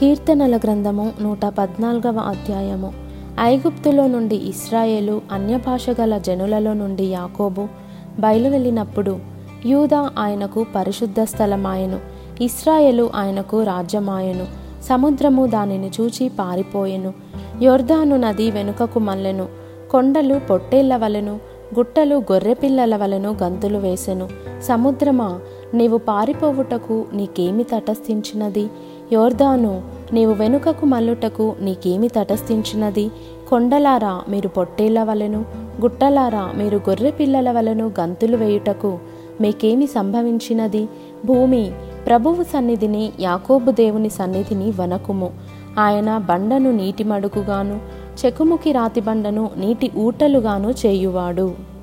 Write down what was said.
కీర్తనల గ్రంథము నూట పద్నాలుగవ అధ్యాయము. ఐగుప్తులో నుండి ఇస్రాయేలు అన్యభాష గల జనులలో నుండి యాకోబు బయలువెళ్ళినప్పుడు యూదా ఆయనకు పరిశుద్ధ స్థలమాయను. ఇస్రాయేలు ఆయనకు రాజ్యమాయను. సముద్రము దానిని చూచి పారిపోయెను. యొర్దాను నది వెనుకకు మల్లెను. కొండలు పొట్టేళ్ళ వలెను గుట్టలు గొర్రెపిల్లల వలెను గంతులు వేసెను. సముద్రమా నీవు పారిపోవుటకు నీకేమి తటస్థించినది? యోర్దాను నీవు వెనుకకు మల్లుటకు నీకేమి తటస్థించినది? కొండలారా మీరు పొట్టేళ్ళ వలెను గుట్టలారా మీరు గొర్రె పిల్లల వలను గంతులు వేయుటకు మీకేమి సంభవించినది? భూమి ప్రభువు సన్నిధిని యాకోబు దేవుని సన్నిధిని వనకుము. ఆయన బండను నీటి మడుగుగాను చెకుముకి రాతి బండను నీటి ఊటలుగాను చేయువాడు.